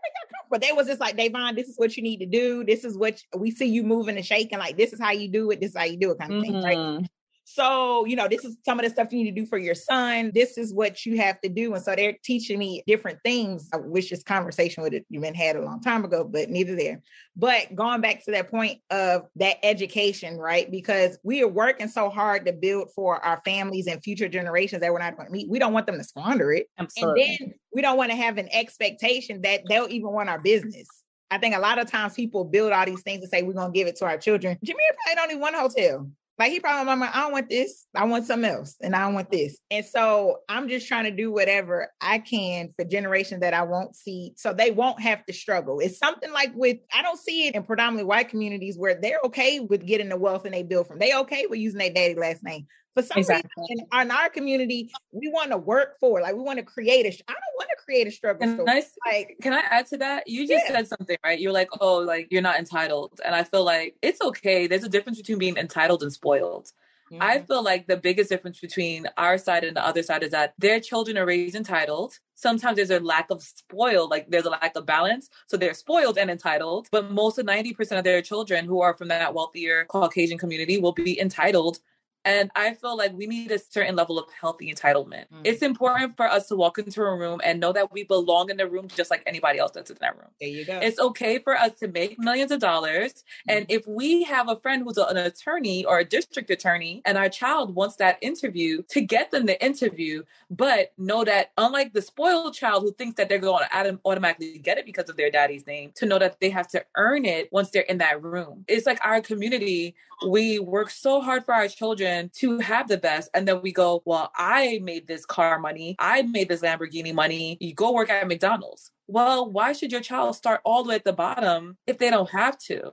but they was just like, Davonne, this is what you need to do. This is what we see you moving and shaking. Like, this is how you do it. This is how you do it, kind of mm-hmm. thing. Right. So, you know, this is some of the stuff you need to do for your son. This is what you have to do. And so they're teaching me different things. I wish this conversation would have been had a long time ago, but neither there. But going back to that point of that education, right? Because we are working so hard to build for our families and future generations that we're not going to meet. We don't want them to squander it. Absolutely. And then we don't want to have an expectation that they'll even want our business. I think a lot of times people build all these things and say we're gonna give it to our children. Jameer probably don't want a hotel. Like he probably, mama, I don't want this. I want something else, and I don't want this. And so I'm just trying to do whatever I can for generations that I won't see, so they won't have to struggle. It's something like with I don't see it in predominantly white communities where they're okay with getting the wealth and they build from. They okay with using their daddy last name. For some exactly. reason, in, in, our community, we want to work for, like, we want to create a. I don't want to create a struggle can story. I, like, can I add to that? You just yeah. said something, right? You're like, oh, like you're not entitled, and I feel like it's okay. There's a difference between being entitled and spoiled. Mm-hmm. I feel like the biggest difference between our side and the other side is that their children are raised entitled. Sometimes there's a lack of spoiled, like there's a lack of balance. So they're spoiled and entitled. But most of 90% of their children who are from that wealthier Caucasian community will be entitled and I feel like we need a certain level of healthy entitlement. Mm. It's important for us to walk into a room and know that we belong in the room just like anybody else that's in that room. There you go. It's okay for us to make millions of dollars. Mm. And if we have a friend who's an attorney or a district attorney and our child wants that interview, to get them the interview, but know that unlike the spoiled child who thinks that they're going to automatically get it because of their daddy's name, to know that they have to earn it once they're in that room. It's like our community, we work so hard for our children to have the best. And then we go, well, I made this car money. I made this Lamborghini money. You go work at McDonald's. Well, why should your child start all the way at the bottom if they don't have to?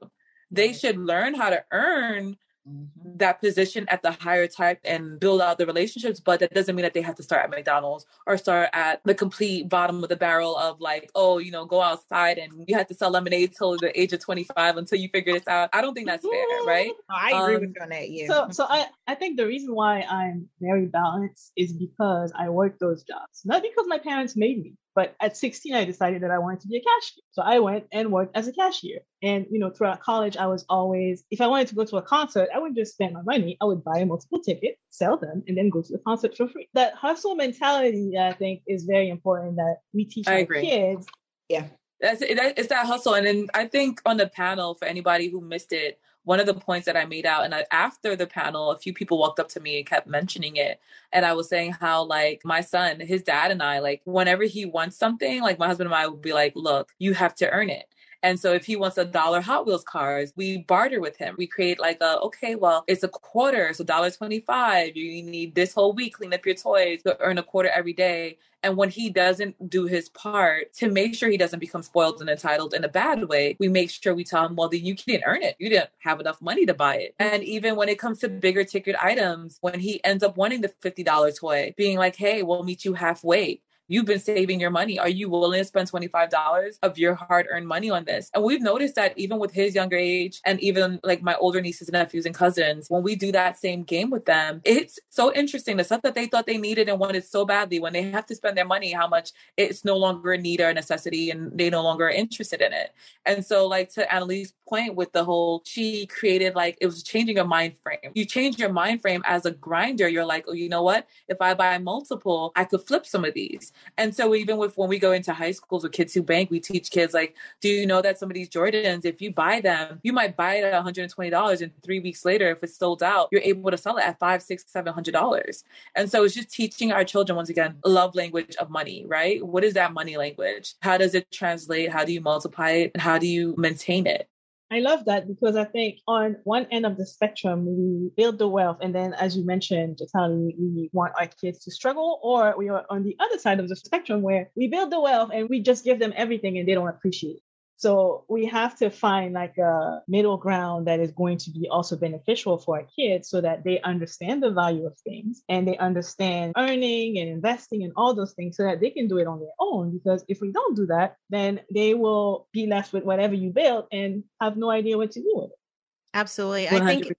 They should learn how to earn mm-hmm. that position at the higher type and build out the relationships. But that doesn't mean that they have to start at McDonald's or start at the complete bottom of the barrel of like, oh, you know, go outside and you have to sell lemonade till the age of 25 until you figure this out. I don't think that's fair, right? I agree um, with you on that. Yeah. So, so I, I think the reason why I'm very balanced is because I work those jobs, not because my parents made me. But at 16, I decided that I wanted to be a cashier. So I went and worked as a cashier. And, you know, throughout college, I was always, if I wanted to go to a concert, I wouldn't just spend my money. I would buy multiple tickets, sell them, and then go to the concert for free. That hustle mentality, I think, is very important that we teach I our agree. kids. Yeah. That's it, it's that hustle. And then I think on the panel, for anybody who missed it, one of the points that I made out, and I, after the panel, a few people walked up to me and kept mentioning it. And I was saying how, like, my son, his dad, and I, like, whenever he wants something, like, my husband and I would be like, look, you have to earn it. And so if he wants a dollar Hot Wheels cars, we barter with him. We create like a, okay, well, it's a quarter, so dollar 25. You need this whole week, clean up your toys, to earn a quarter every day. And when he doesn't do his part to make sure he doesn't become spoiled and entitled in a bad way, we make sure we tell him, well, then you didn't earn it. You didn't have enough money to buy it. And even when it comes to bigger ticket items, when he ends up wanting the $50 toy, being like, hey, we'll meet you halfway you've been saving your money. Are you willing to spend $25 of your hard earned money on this? And we've noticed that even with his younger age and even like my older nieces and nephews and cousins, when we do that same game with them, it's so interesting. The stuff that they thought they needed and wanted so badly, when they have to spend their money, how much it's no longer a need or a necessity and they no longer are interested in it. And so, like to Anne-Lyse's point with the whole, she created like it was changing your mind frame. You change your mind frame as a grinder. You're like, oh, you know what? If I buy multiple, I could flip some of these. And so even with when we go into high schools with kids who bank, we teach kids like, do you know that some of these Jordans, if you buy them, you might buy it at $120 and three weeks later, if it's sold out, you're able to sell it at five, six, seven hundred dollars. And so it's just teaching our children once again, love language of money, right? What is that money language? How does it translate? How do you multiply it? And how do you maintain it? I love that because I think on one end of the spectrum, we build the wealth. And then, as you mentioned, Jatali, we want our kids to struggle, or we are on the other side of the spectrum where we build the wealth and we just give them everything and they don't appreciate it. So we have to find like a middle ground that is going to be also beneficial for our kids so that they understand the value of things and they understand earning and investing and all those things so that they can do it on their own. Because if we don't do that, then they will be left with whatever you built and have no idea what to do with it. Absolutely. 100%. I think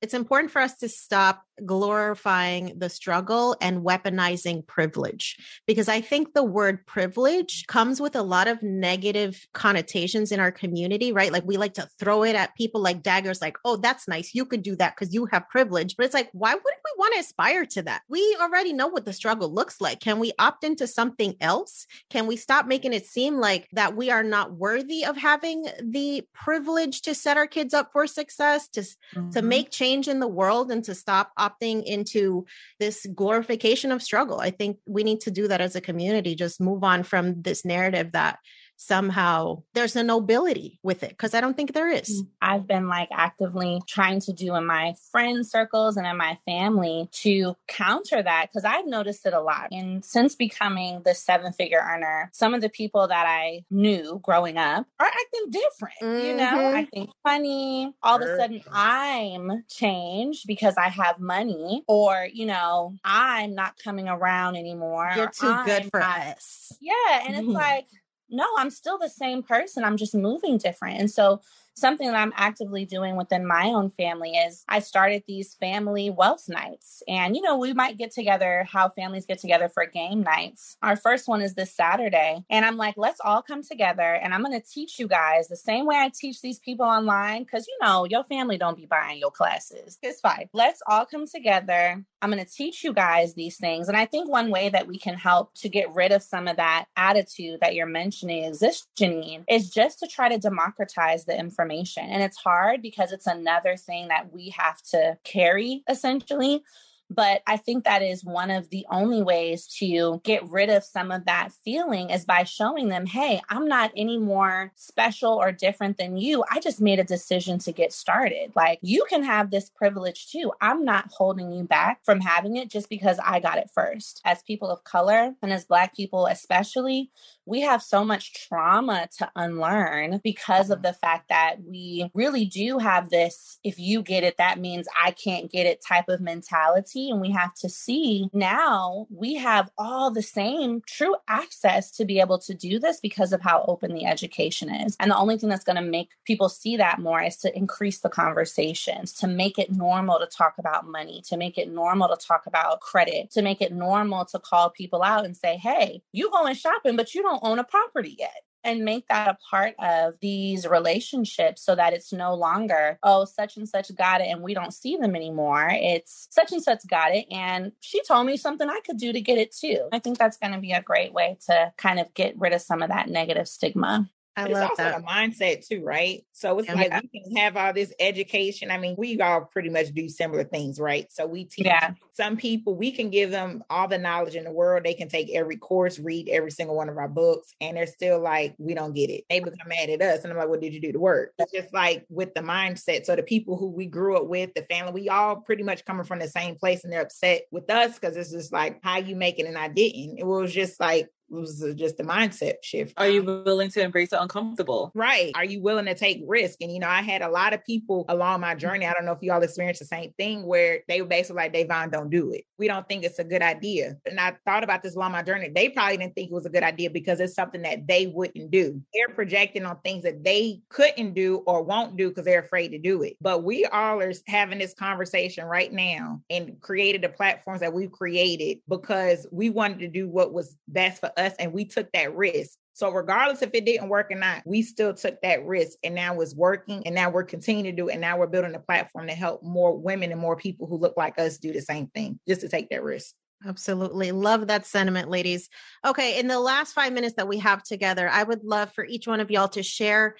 it's important for us to stop glorifying the struggle and weaponizing privilege because I think the word privilege comes with a lot of negative connotations in our community, right? Like we like to throw it at people like daggers, like, oh, that's nice. You could do that because you have privilege. But it's like, why wouldn't we want to aspire to that? We already know what the struggle looks like. Can we opt into something else? Can we stop making it seem like that we are not worthy of having the privilege to set our kids up for success, to, mm-hmm. to make change in the world and to stop opting into this glorification of struggle? I think we need to do that as a community, just move on from this narrative that somehow there's a nobility with it because I don't think there is. Mm, I've been like actively trying to do in my friend circles and in my family to counter that because I've noticed it a lot. And since becoming the seven figure earner, some of the people that I knew growing up are acting different. Mm-hmm. You know, mm-hmm. acting funny. All of a sudden, I'm changed because I have money, or, you know, I'm not coming around anymore. You're too I'm good for not, us. Yeah. And it's like, no, I'm still the same person. I'm just moving different. And so something that I'm actively doing within my own family is I started these family wealth nights. And, you know, we might get together how families get together for game nights. Our first one is this Saturday. And I'm like, let's all come together and I'm going to teach you guys the same way I teach these people online. Cause, you know, your family don't be buying your classes. It's fine. Let's all come together. I'm going to teach you guys these things. And I think one way that we can help to get rid of some of that attitude that you're mentioning exists, Jannese, is just to try to democratize the information information. And it's hard because it's another thing that we have to carry essentially. But I think that is one of the only ways to get rid of some of that feeling is by showing them, hey, I'm not any more special or different than you. I just made a decision to get started. Like you can have this privilege too. I'm not holding you back from having it just because I got it first. As people of color and as Black people, especially, we have so much trauma to unlearn because of the fact that we really do have this if you get it, that means I can't get it type of mentality. And we have to see now we have all the same true access to be able to do this because of how open the education is. And the only thing that's going to make people see that more is to increase the conversations, to make it normal to talk about money, to make it normal to talk about credit, to make it normal to call people out and say, hey, you going shopping, but you don't own a property yet and make that a part of these relationships so that it's no longer, oh, such and such got it and we don't see them anymore. It's such and such got it and she told me something I could do to get it too. I think that's going to be a great way to kind of get rid of some of that negative stigma. I it's also that. a mindset too, right? So it's yeah. like we can have all this education. I mean, we all pretty much do similar things, right? So we teach yeah. some people, we can give them all the knowledge in the world. They can take every course, read every single one of our books, and they're still like, we don't get it. They become mad at us. And I'm like, what did you do to work? It's just like with the mindset. So the people who we grew up with, the family, we all pretty much coming from the same place and they're upset with us because it's just like, how you make it and I didn't. It was just like, was just a mindset shift. Are you um, willing to embrace the uncomfortable? Right. Are you willing to take risk? And you know, I had a lot of people along my journey. I don't know if you all experienced the same thing where they were basically like, Davonne, don't do it. We don't think it's a good idea. And I thought about this along my journey. They probably didn't think it was a good idea because it's something that they wouldn't do. They're projecting on things that they couldn't do or won't do because they're afraid to do it. But we all are having this conversation right now and created the platforms that we've created because we wanted to do what was best for us and we took that risk. So regardless if it didn't work or not, we still took that risk and now it's working and now we're continuing to do it. And now we're building a platform to help more women and more people who look like us do the same thing, just to take that risk. Absolutely. Love that sentiment, ladies. Okay. In the last five minutes that we have together, I would love for each one of y'all to share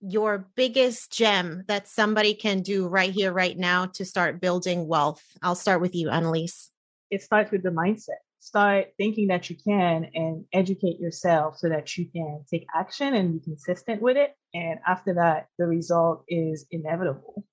your biggest gem that somebody can do right here, right now to start building wealth. I'll start with you, Anne-Lyse. It starts with the mindset start thinking that you can and educate yourself so that you can take action and be consistent with it. And after that, the result is inevitable.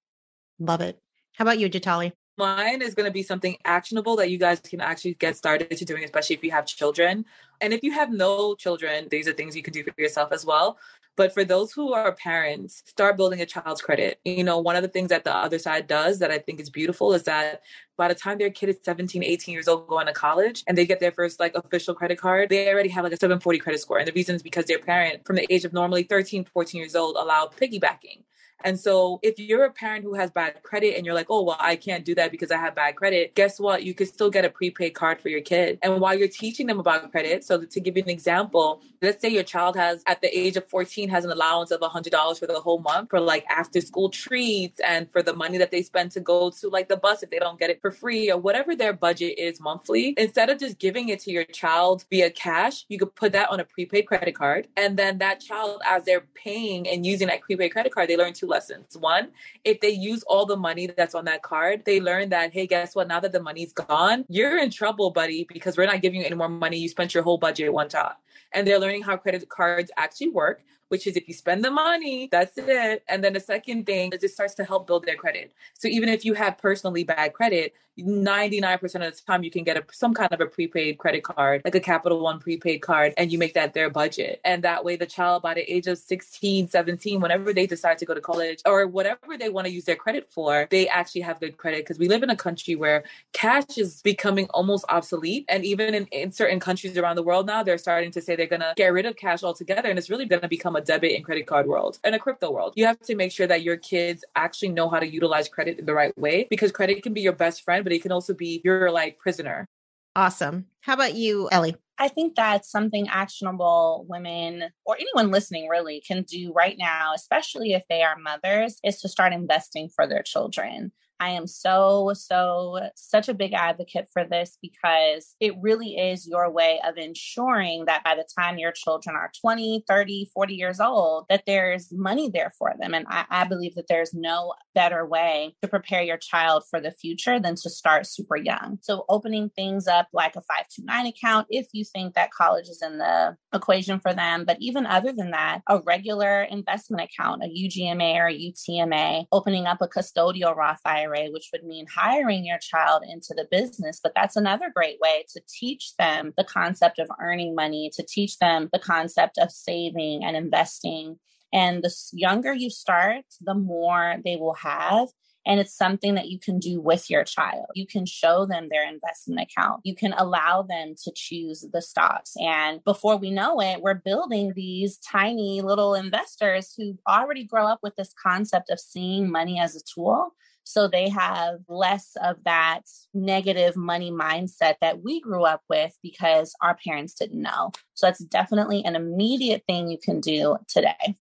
Love it. How about you, Jatali? Mine is going to be something actionable that you guys can actually get started to doing, especially if you have children. And if you have no children, these are things you can do for yourself as well. But for those who are parents, start building a child's credit. You know, one of the things that the other side does that I think is beautiful is that by the time their kid is 17, 18 years old going to college and they get their first like official credit card, they already have like a 740 credit score. And the reason is because their parent from the age of normally 13, 14 years old allowed piggybacking. And so if you're a parent who has bad credit and you're like, oh, well, I can't do that because I have bad credit, guess what? You could still get a prepaid card for your kid. And while you're teaching them about credit, so to give you an example, let's say your child has at the age of 14 has an allowance of $100 for the whole month for like after school treats and for the money that they spend to go to like the bus if they don't get it for free or whatever their budget is monthly. Instead of just giving it to your child via cash, you could put that on a prepaid credit card. And then that child, as they're paying and using that prepaid credit card, they learn two lessons. One, if they use all the money that's on that card, they learn that, hey, guess what? Now that the money's gone, you're in trouble, buddy, because we're not giving you any more money. You spent your whole budget one time. And they're learning how credit cards actually work, which is if you spend the money, that's it. And then the second thing is it starts to help build their credit. So even if you have personally bad credit, 99% of the time you can get a, some kind of a prepaid credit card, like a Capital One prepaid card, and you make that their budget. And that way, the child by the age of 16, 17, whenever they decide to go to college or whatever they want to use their credit for, they actually have good credit because we live in a country where cash is becoming almost obsolete. And even in, in certain countries around the world now, they're starting to say they're going to get rid of cash altogether. And it's really going to become a debit and credit card world and a crypto world. You have to make sure that your kids actually know how to utilize credit in the right way because credit can be your best friend, but it can also be your like prisoner. Awesome. How about you, Ellie? I think that's something actionable women or anyone listening really can do right now, especially if they are mothers, is to start investing for their children. I am so, so, such a big advocate for this because it really is your way of ensuring that by the time your children are 20, 30, 40 years old, that there's money there for them. And I, I believe that there's no better way to prepare your child for the future than to start super young. So opening things up like a 529 account, if you think that college is in the equation for them. But even other than that, a regular investment account, a UGMA or a UTMA, opening up a custodial Roth IRA IRA, which would mean hiring your child into the business. But that's another great way to teach them the concept of earning money, to teach them the concept of saving and investing. And the younger you start, the more they will have. And it's something that you can do with your child. You can show them their investment account. You can allow them to choose the stocks. And before we know it, we're building these tiny little investors who already grow up with this concept of seeing money as a tool so they have less of that negative money mindset that we grew up with because our parents didn't know. So that's definitely an immediate thing you can do today.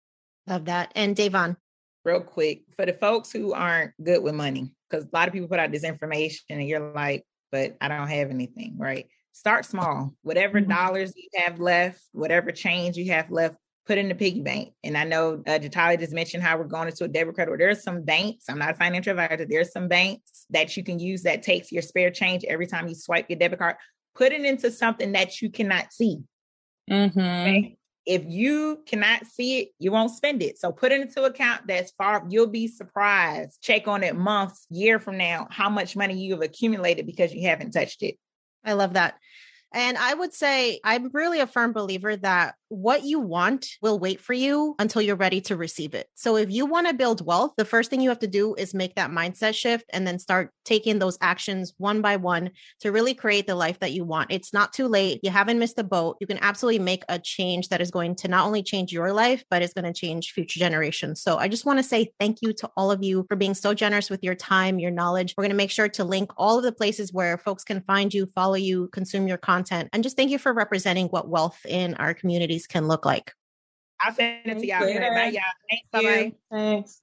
Love that. And Davonne. Real quick, for the folks who aren't good with money, because a lot of people put out this information and you're like, but I don't have anything, right? Start small. Whatever mm-hmm. dollars you have left, whatever change you have left, put in the piggy bank. And I know uh, Jatali just mentioned how we're going into a debit credit. Where there's some banks. I'm not a financial advisor. There's some banks that you can use that takes your spare change every time you swipe your debit card. Put it into something that you cannot see. Mm-hmm. Okay? If you cannot see it, you won't spend it. So put it into account that's far. You'll be surprised. Check on it months, year from now, how much money you have accumulated because you haven't touched it. I love that. And I would say I'm really a firm believer that what you want will wait for you until you're ready to receive it. So if you want to build wealth, the first thing you have to do is make that mindset shift and then start taking those actions one by one to really create the life that you want. It's not too late. You haven't missed the boat. You can absolutely make a change that is going to not only change your life, but it's going to change future generations. So I just want to say thank you to all of you for being so generous with your time, your knowledge. We're going to make sure to link all of the places where folks can find you, follow you, consume your content, and just thank you for representing what wealth in our communities can look like. I'll send it to y'all. Bye, y'all. Thanks. Bye. Thanks.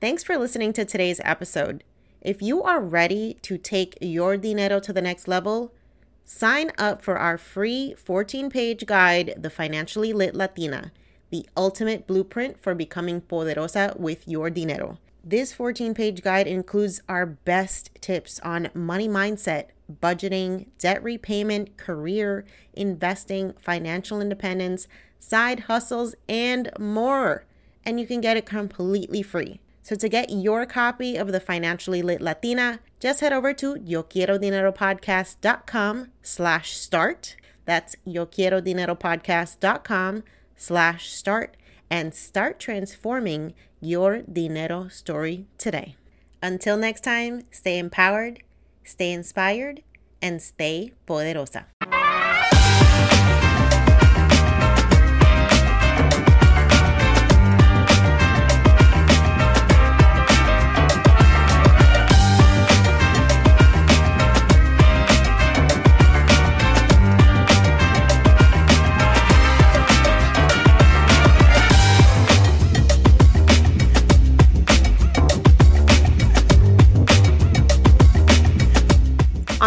Thanks for listening to today's episode. If you are ready to take your dinero to the next level, sign up for our free 14 page guide, The Financially Lit Latina, the ultimate blueprint for becoming poderosa with your dinero. This 14 page guide includes our best tips on money mindset budgeting, debt repayment, career, investing, financial independence, side hustles, and more. And you can get it completely free. So to get your copy of the Financially Lit Latina, just head over to YoQuieroDineroPodcast.com slash start. That's YoQuieroDineroPodcast.com slash start and start transforming your dinero story today. Until next time, stay empowered, stay inspired, and stay poderosa.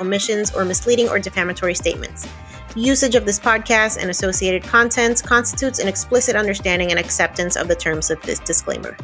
omissions, or misleading or defamatory statements. Usage of this podcast and associated contents constitutes an explicit understanding and acceptance of the terms of this disclaimer.